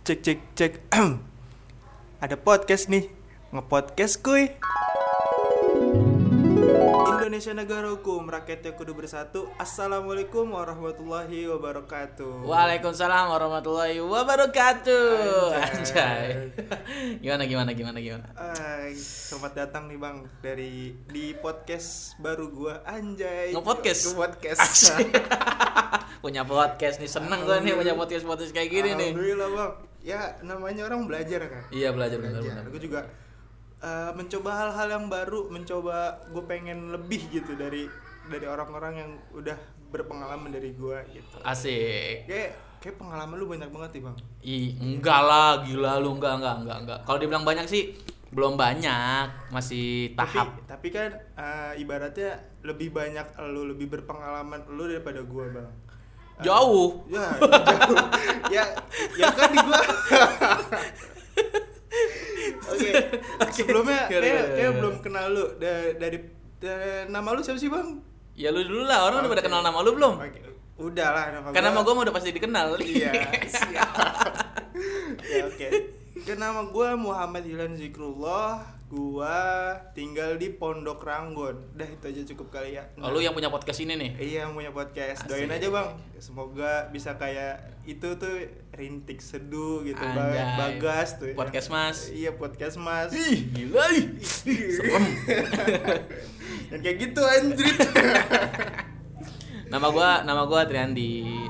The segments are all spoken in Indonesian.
Cek cek cek. Ada podcast nih. Ngepodcast kuy. Indonesia negara hukum, rakyatnya kudu bersatu. Assalamualaikum warahmatullahi wabarakatuh. Waalaikumsalam warahmatullahi wabarakatuh. Anjay. Anjay. gimana gimana gimana gimana? Ay, selamat datang nih bang dari di podcast baru gua Anjay. Nge-podcast? Nge-podcast. punya podcast nih seneng gue nih punya podcast podcast kayak gini nih. Alhamdulillah bang. Ya namanya orang belajar kan. Iya belajar benar benar. Gue juga eh, mencoba hal-hal yang baru, mencoba gue pengen lebih gitu dari dari orang-orang yang udah berpengalaman dari gue gitu. Asik. Kayak kayak pengalaman lu banyak banget nih bang. Ih, enggak lah, gila lu enggak enggak enggak enggak. Kalau dibilang banyak sih belum banyak, masih tahap. Tapi, tapi kan eh, ibaratnya lebih banyak lu lebih berpengalaman lu daripada gue bang. Jauh. Ya, jauh. ya, ya kan di gua. Oke, sebelumnya Gimana, kayak, gimana, kayak gimana? belum kenal lu dari, dari, nama lu siapa sih bang? Ya lu dulu lah, orang udah pada kenal nama lu belum? Oke, udah lah nama Kan nama gue udah pasti dikenal. Iya, siap. ya oke. Kan nama gua Muhammad Hilan Zikrullah. Gua tinggal di Pondok Ranggon. Udah itu aja cukup kali ya. Oh, lu yang punya podcast ini nih. Iya yang punya podcast. Doain Asik. aja bang. Semoga bisa kayak itu tuh rintik seduh gitu bang. Bagas tuh. ya. Podcast Mas. Iya podcast mas. Ih, gila ih. Serem. Dan kayak gitu anjrit. Nama gua nama gua Triandi.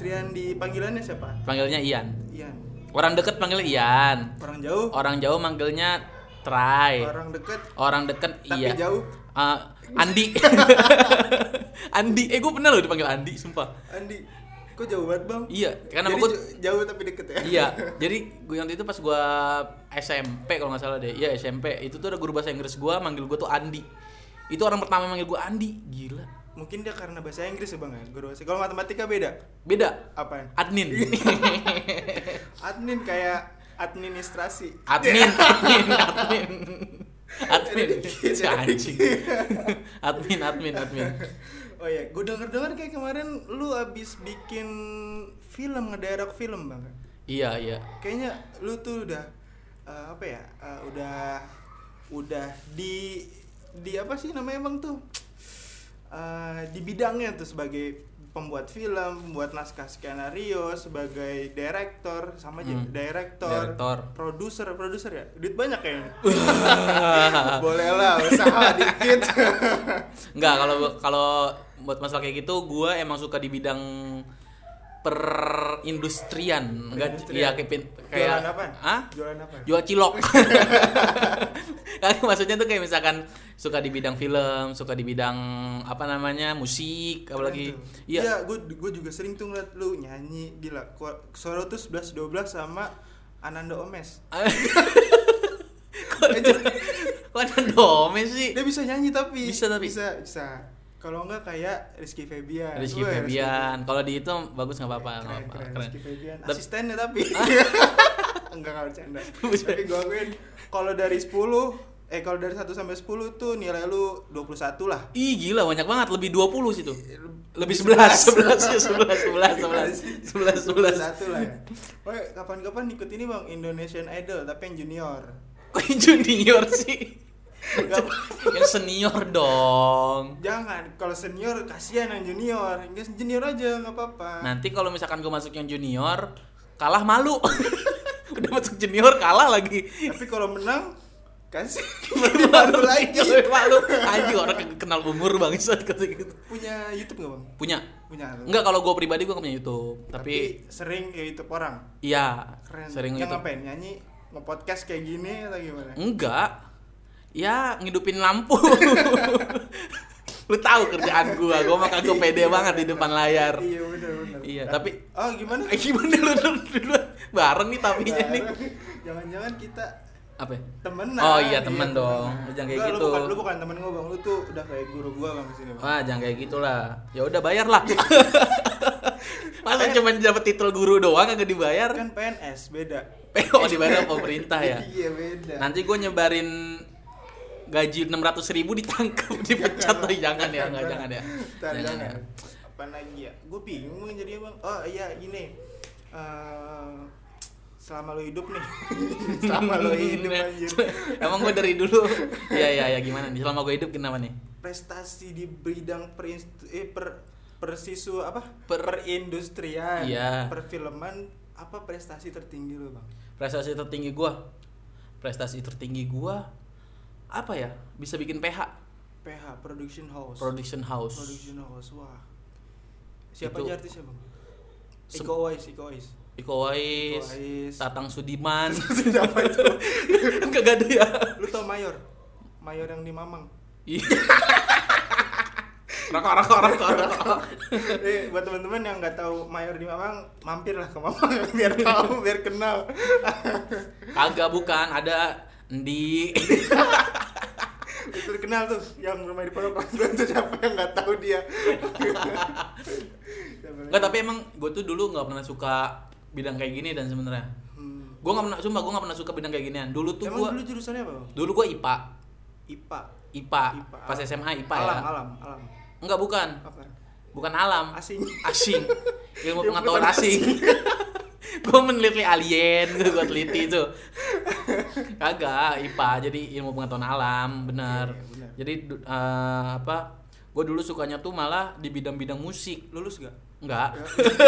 Trian di panggilannya siapa? Panggilnya Ian. Ian. Orang deket panggil Ian. Orang jauh. Orang jauh manggilnya Try. Orang deket. Orang deket Tapi iya. jauh. Eh, Andi. Andi. Eh gue pernah loh dipanggil Andi, sumpah. Andi. Kok jauh banget bang? Iya, karena Jadi gue ju- jauh tapi deket ya. Iya, jadi gue yang itu pas gua SMP kalau nggak salah deh. Iya SMP. Itu tuh ada guru bahasa Inggris gua manggil gua tuh Andi. Itu orang pertama yang manggil gua Andi. Gila. Mungkin dia karena bahasa Inggris ya bang ya. Guru bahasa. Kalau matematika beda. Beda. Apaan? Admin. Admin kayak administrasi. admin, admin, admin. Admin. Dikit, Si anjing. Admin, admin, admin. Oh iya, gue denger dengar kayak kemarin lu abis bikin film ngederek film bang. Iya, iya. Kayaknya lu tuh udah eh, apa ya? eh, udah udah di di apa sih namanya bang tuh? Eh, di bidangnya tuh sebagai pembuat film, pembuat naskah skenario, sebagai direktor, sama aja Hmm. direktor, Direktor. produser, produser ya, duit banyak kayaknya. Boleh lah, usaha dikit. Enggak, kalau kalau buat masalah kayak gitu gua emang suka di bidang perindustrian. Enggak iya kayak kayak Jualan apaan? Hah? Jualan apa? jual cilok kan maksudnya tuh kayak misalkan suka di bidang film suka di bidang apa namanya musik apalagi iya iya gue gue juga sering tuh ngeliat lu nyanyi gila suara tuh 11 12 sama Ananda Omes kok ada domes sih dia bisa nyanyi tapi Bisa tapi. bisa bisa kalau enggak kayak Rizky Febian. Rizky Wah, Febian. Kalau di itu bagus nggak apa-apa keren, apa keren, keren. Rizky Febian. Tapi- asistennya tapi. Enggak enggak bercanda. Tapi gue akuin kalau dari 10 eh kalau dari 1 sampai 10 tuh nilai lu 21 lah. Ih gila banyak banget. Lebih 20 sih tuh. Lebih 11, 11 11 11 11 11 11 21 lah ya. Kapan-kapan ikut ini bang Indonesian Idol tapi yang junior. Kok yang junior sih yang senior dong Jangan, kalau senior kasihan yang junior. Enggak junior aja nggak apa-apa. Nanti kalau misalkan gue masuk yang junior, kalah malu. Udah masuk junior kalah lagi. Tapi kalau menang kasih malu lagi. Malu. Anjing orang ke- kenal umur banget kata gitu. Punya YouTube nggak bang? Punya. Punya. Enggak kalau gue pribadi gue punya YouTube, tapi, sering kayak YouTube orang. iya Keren. sering Yang YouTube. ngapain? Nyanyi, nge-podcast kayak gini atau gimana? Enggak. Ya ngidupin lampu. Lu tahu kerjaan gua, gua mah kagak pede banget di depan layar. Iya benar benar. Iya, tapi- oh gimana? Eh gimana lu dulu? Bareng nih tapinya nih. Jangan-jangan kita Apa? ya? temenan. Oh iya, temen dong. temenan. Jangan kayak Enggak, gitu. Lu bukan, lu bukan temen gua bang, lu tuh udah kayak guru gua bang di sini bang. Wah, jangan kayak gitulah. Ya udah bayar lah. Masa cuma dapat titel guru doang kagak dibayar? Kan PNS beda. Oh, dibayar pemerintah ya. Iya beda. Nanti gue nyebarin gaji 600 ribu ditangkap dipecat tuh jangan ya nggak jangan ya Ntar, jangan ya jangan. Apa lagi ya? Gue bingung jadi bang. Oh iya gini. Eh, selama lo hidup nih selama lo hidup anjir Emang gue dari dulu. Iya iya ya gimana nih? Selama gue hidup kenapa nih? prestasi di bidang per eh, per persisu apa Per- perindustrian Iya. perfilman apa prestasi tertinggi lo bang Prestasi tertinggi gua. Prestasi tertinggi gua apa ya? Bisa bikin PH, PH production house production house. production house wah siapa Itu- aja artisnya bang Iko Uwais Iko Uwais Iko Uwais. Tatang Sudiman. siapa itu Kagak ada ya. lu tau Mayor Mayor yang di Mamang Iya. Rokok rokok rokok rokok. eh, buat teman-teman yang nggak tahu Mayor di Mamang mampirlah ke Mamang biar tahu biar kenal Kagak bukan, ada Endi. Kenal tuh yang rumah di Pondok Pesantren tuh siapa yang nggak tahu dia? Enggak, tapi emang gue tuh dulu nggak pernah suka bidang kayak gini dan sebenarnya. Hmm. Gue nggak pernah, sumpah gue nggak pernah suka bidang kayak ginian. Dulu tuh gue, dulu jurusannya apa dulu gue IPA, IPA IPA, IPA. pas SMA IPA alam, ya. alam alam Enggak bukan, apa bukan alam, asing asing, ilmu pengetahuan pengetahuan asing. Gue meneliti alien, gue teliti itu. Kagak, IPA, jadi ilmu pengetahuan alam, benar. Iya, benar. Jadi eh, apa? Gue dulu sukanya tuh malah di bidang-bidang musik. lulus gak? Enggak.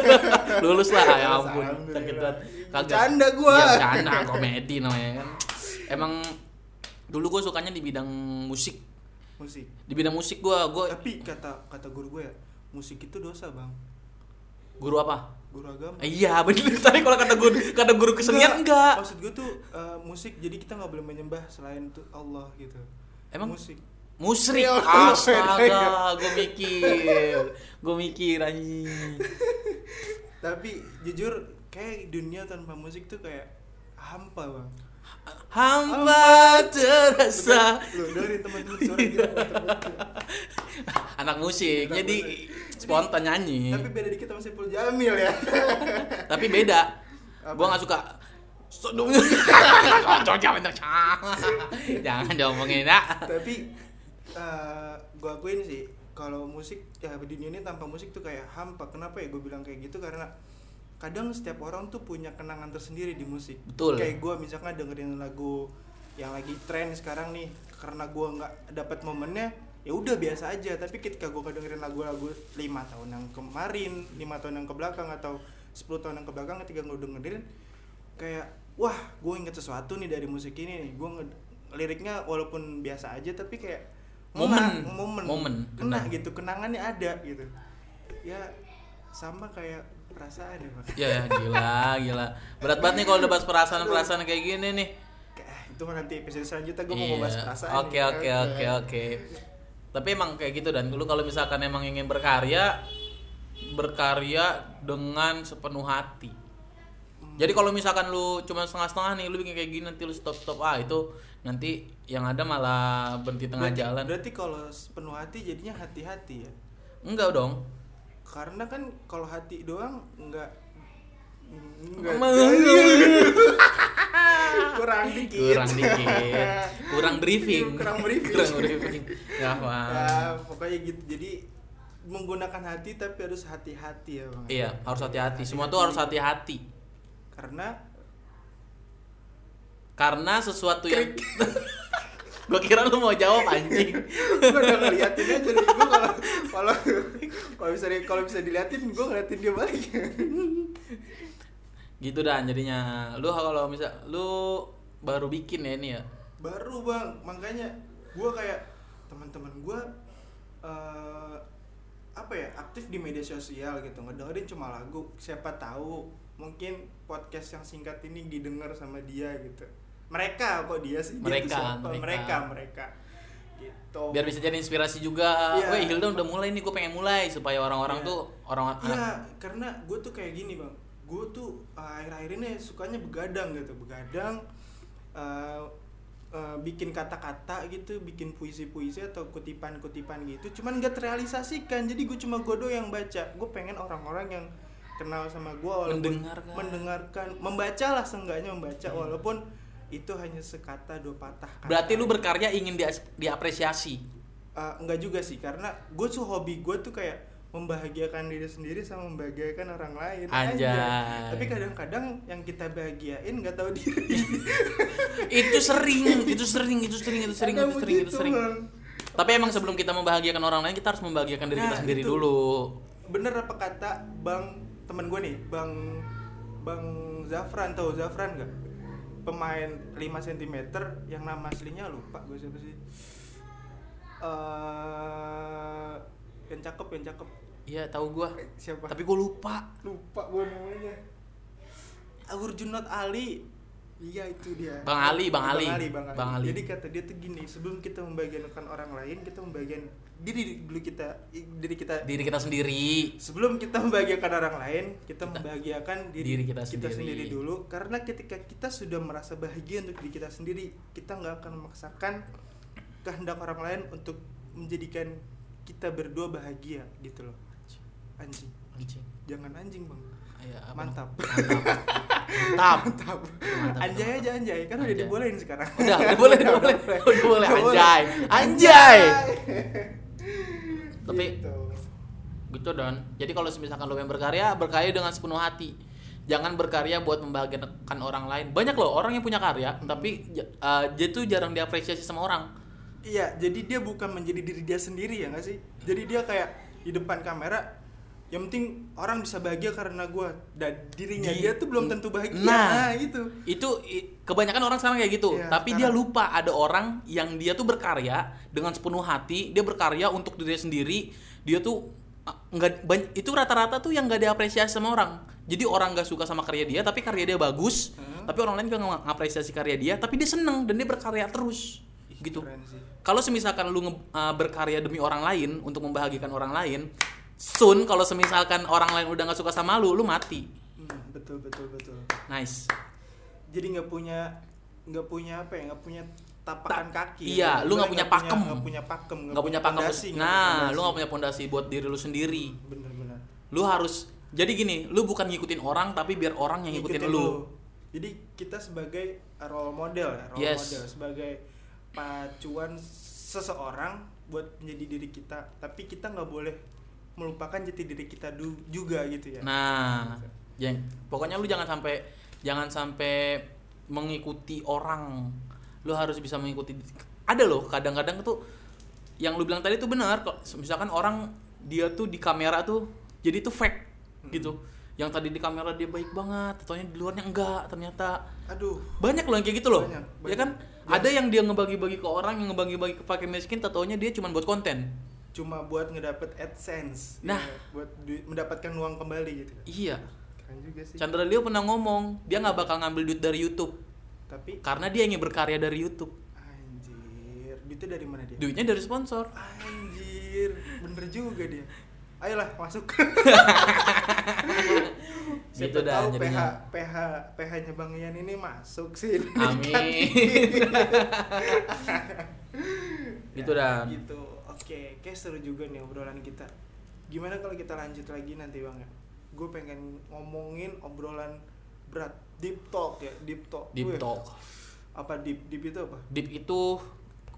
Lulus lah ya ampun. Sakit banget. Bercanda gua. Iya, bercanda komedi namanya kan. Emang dulu gue sukanya di bidang musik. musik Di bidang musik gue, gue tapi kata kata guru gue ya musik itu dosa bang guru apa? Guru agama. Iya bener. Tadi kalau kata guru kata guru kesenian enggak. maksud gue tuh eh, musik. Jadi kita nggak boleh menyembah selain tuh Allah gitu. Emang musik. musrik. Ya Astaga, gue mikir. Gue mikir anjing. tapi jujur kayak dunia tanpa musik tuh kayak hampa bang. Hampa terasa. Lo dari teman-teman suara gila anak musik Anak jadi musik. spontan nyanyi. tapi beda dikit sama Saiful Jamil ya tapi beda Apa? gua nggak suka Sodom. jangan diomongin ya tapi eh gue akuin sih kalau musik ya di dunia ini tanpa musik tuh kayak hampa kenapa ya gue bilang kayak gitu karena kadang setiap orang tuh punya kenangan tersendiri di musik Betul. kayak gue misalkan dengerin lagu yang lagi tren sekarang nih karena gue nggak dapat momennya ya udah biasa aja. Tapi ketika gue dengerin lagu-lagu lima tahun yang kemarin lima tahun yang ke belakang atau 10 tahun yang ke belakang ketika gue dengerin kayak wah gue inget sesuatu nih dari musik ini nih. Gue liriknya walaupun biasa aja tapi kayak Momen. momen. Momen, kena gitu kenangannya ada gitu. Ya sama kayak perasaan ya pak. Ya ya, gila gila. Berat banget nih kalau udah bahas perasaan perasaan kayak gini nih. Itu nanti episode selanjutnya gue mau Iya. ngebahas perasaan oke oke oke oke tapi emang kayak gitu dan dulu kalau misalkan emang ingin berkarya berkarya dengan sepenuh hati jadi kalau misalkan lu cuma setengah-setengah nih, lu bikin kayak gini nanti lu stop-stop ah itu nanti yang ada malah berhenti tengah berarti, jalan. berarti kalau penuh hati jadinya hati-hati ya Enggak dong. karena kan kalau hati doang enggak enggak kurang dikit Kurang dikit. Kurang briefing. kurang briefing Kurang briefing. Ya, ya pokoknya gitu jadi menggunakan hati tapi harus hati-hati ya bang Iya, harus hati-hati. Semua tuh harus hati-hati. karena Karena sesuatu yang Gue kira lu mau jawab anjing. gue udah ngeliatin aja nih gue kalau kalau kalau bisa kalau bisa diliatin gue ngeliatin dia balik gitu dan jadinya lu kalau misal lu baru bikin ya ini ya. Baru bang makanya gue kayak teman-teman gue eh apa ya aktif di media sosial gitu ngedengerin cuma lagu siapa tahu mungkin podcast yang singkat ini didengar sama dia gitu mereka kok dia sih Dia tuh Mereka, siapa? mereka. mereka mereka gitu Biar bisa jadi inspirasi juga. Iya. Weh, Hilda udah mulai nih, gue pengen mulai supaya orang-orang Iya. tuh orang Iya, karena gue tuh kayak gini bang, gue tuh uh, akhir-akhir ini sukanya begadang gitu, begadang, uh, uh, bikin kata-kata gitu, bikin puisi-puisi atau kutipan-kutipan gitu, cuman gak terrealisasikan, jadi gue cuma godo yang baca, gue pengen orang-orang yang kenal sama gue walaupun Mendengarkan. mendengarkan, membaca lah seenggaknya membaca walaupun itu hanya sekata dua patah kata. Berarti lu berkarya ingin dia- diapresiasi. Uh, enggak juga sih karena gue tuh hobi gue tuh kayak membahagiakan diri sendiri sama membahagiakan orang lain. Anjay. tapi kadang-kadang yang kita bahagiain nggak tahu diri. Itu sering itu sering itu sering itu sering itu sering itu sering. Bang. tapi emang sebelum kita membahagiakan orang lain kita harus membahagiakan diri kita Nah, sendiri itu. dulu. Bener apa kata bang temen gue nih bang bang Zafran tahu Zafran nggak? Pemain 5 cm yang nama aslinya lupa gue siapa sih. Eh yang cakep yang cakep. Iya tahu gua. Eh, siapa? Tapi gua lupa. Lupa gue namanya. Urjunot Ali. Iya itu dia. Bang Ali, Bang Ali. Bang Ali, Bang Ali. Bang Ali. jadi kata dia tuh gini sebelum kita membagikan orang lain kita membagikan diri dulu kita diri kita. Diri kita sendiri. Sebelum kita membahagiakan orang lain kita, membahagiakan diri, diri kita kita, sendiri. sendiri dulu. Karena ketika kita sudah merasa bahagia untuk diri kita sendiri kita nggak akan memaksakan kehendak orang lain untuk menjadikan kita berdua bahagia gitu loh. Anjing. Anjing. Jangan anjing bang. Iya, apa Mantap. mantap. Mantap. Mantap anjay aja anjay. Kan udah dibolehin sekarang. Udah udah boleh udah boleh. Udah boleh anjay. Anjay. Tapi Gitu. gitu don. Jadi kalau misalkan lo yang berkarya berkarya dengan sepenuh hati. Jangan berkarya buat membahagiakan orang lain. Banyak loh orang yang punya karya Hmm. tapi uh, dia tuh jarang diapresiasi sama orang Iya, jadi dia bukan menjadi diri dia sendiri ya nggak sih? Jadi dia kayak di depan kamera, yang penting orang bisa bahagia karena gue dan dirinya Di- dia tuh belum tentu bahagia. Nah. itu. itu i- kebanyakan orang sekarang kayak gitu Iya, tapi dia sekarang. lupa ada orang yang dia tuh berkarya dengan sepenuh hati dia berkarya untuk diri sendiri dia tuh uh, nggak itu rata-rata tuh yang nggak diapresiasi sama orang jadi orang nggak suka sama karya dia tapi karya dia bagus Hmm. tapi orang lain nggak ngapresiasi karya dia tapi dia seneng dan dia berkarya terus gitu kalau semisalkan lu nge- uh, berkarya demi orang lain untuk membahagiakan orang lain soon kalau semisalkan orang lain udah nggak suka sama lu lu mati Hmm, betul betul betul. nice Jadi nggak punya nggak punya apa ya? Nggak punya tapakan kaki. iya, ya. lu nggak punya pakem. Nggak punya pakem. nggak punya pakem pondasi, nah lu nggak punya pondasi buat diri lu sendiri Bener-bener. lu harus jadi gini lu bukan ngikutin orang tapi biar orang yang ngikutin, lu Jadi kita sebagai role model ya, role Yes. model sebagai pacuan seseorang buat menjadi diri kita. Tapi kita nggak boleh melupakan jati diri kita du- juga gitu ya. nah yang pokoknya lu jangan sampai jangan sampai mengikuti orang lu harus bisa mengikuti ada loh kadang-kadang tuh yang lu bilang tadi tuh benar kok misalkan orang dia tuh di kamera tuh jadi tuh fake gitu yang tadi di kamera dia baik banget atau di luarnya enggak ternyata Aduh, banyak loh yang kayak gitu loh Banyak, ya banyak. kan ada yang dia ngebagi-bagi ke orang yang ngebagi-bagi ke fakir miskin tatonya dia cuma buat konten cuma buat ngedapet AdSense. Nah. ya, buat mendapatkan uang kembali gitu. iya Keren juga sih. Chandra Leo pernah ngomong dia nggak bakal ngambil duit dari YouTube Tapi karena dia ingin berkarya dari YouTube anjir, duitnya dari mana dia? duitnya dari sponsor Anjir, bener juga dia. Ayolah masuk. Gitu dah tahu PH jadinya. PH PH-nya Bang Ian ini masuk sih. amin gitu dah Gitu. Oke, kayak seru juga nih obrolan kita. Gimana kalau kita lanjut lagi nanti Bang ya? Gue pengen ngomongin obrolan berat, deep talk ya, deep talk. deep Wih, talk Apa deep? Deep itu apa? deep itu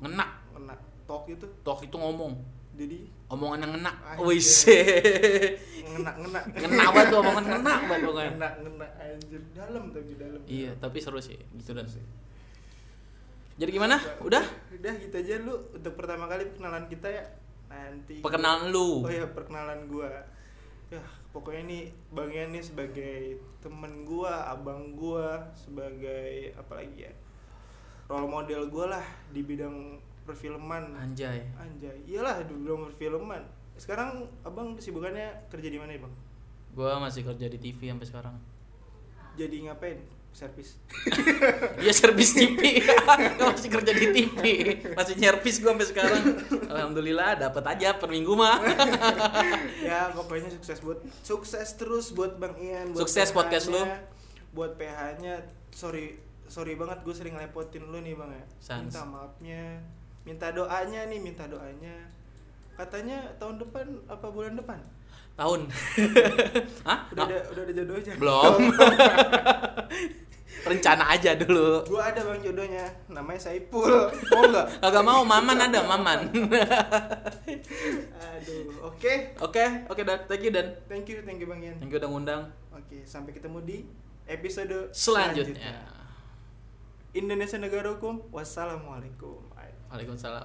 ngena Kena talk itu. talk itu ngomong Jadi omongan yang ngena wis ngena ngena ngena banget tuh omongan ngena banget pokoknya. Ngena ngena anjir. Dalam tapi dalam. iya tapi seru sih. Gitu dan jadi gimana? Udah? Udah gitu aja lu. Untuk pertama kali perkenalan kita ya. Nanti. Perkenalan lu. Oh ya perkenalan gua. Ya, pokoknya nih Bang Ian nih sebagai temen gua, abang gua, sebagai apa lagi ya? Role model gua lah di bidang perfilman. anjay Anjay, iyalah bidang perfilman. Sekarang abang kesibukannya kerja di mana ya, Bang? gua masih kerja di TV sampai sekarang Jadi ngapain? Servis. Iya servis TV, Gua masih kerja di TV, masih nyervis gua sampai sekarang. Alhamdulillah dapat aja per minggu mah. ya pokoknya sukses buat sukses terus buat Bang Ian buat Sukses podcast lu. Buat PH-nya sorry sorry banget gue sering lepotin lu nih Bang ya Sans. minta maafnya minta doanya nih minta doanya katanya tahun depan apa bulan depan Tahun. Hah? udah ada udah ada jodohnya Belum. Rencana aja dulu. Gua ada bang jodohnya, namanya Saipul. Mau nggak? Kagak mau, Maman ada, Maman. Aduh, oke. Oke, oke dan thank you dan Thank you, thank you bang Ian. thank you udah ngundang. Oke, sampai ketemu di episode Selanjutnya. Indonesia Negara Hukum. Wassalamualaikum. Waalaikumsalam.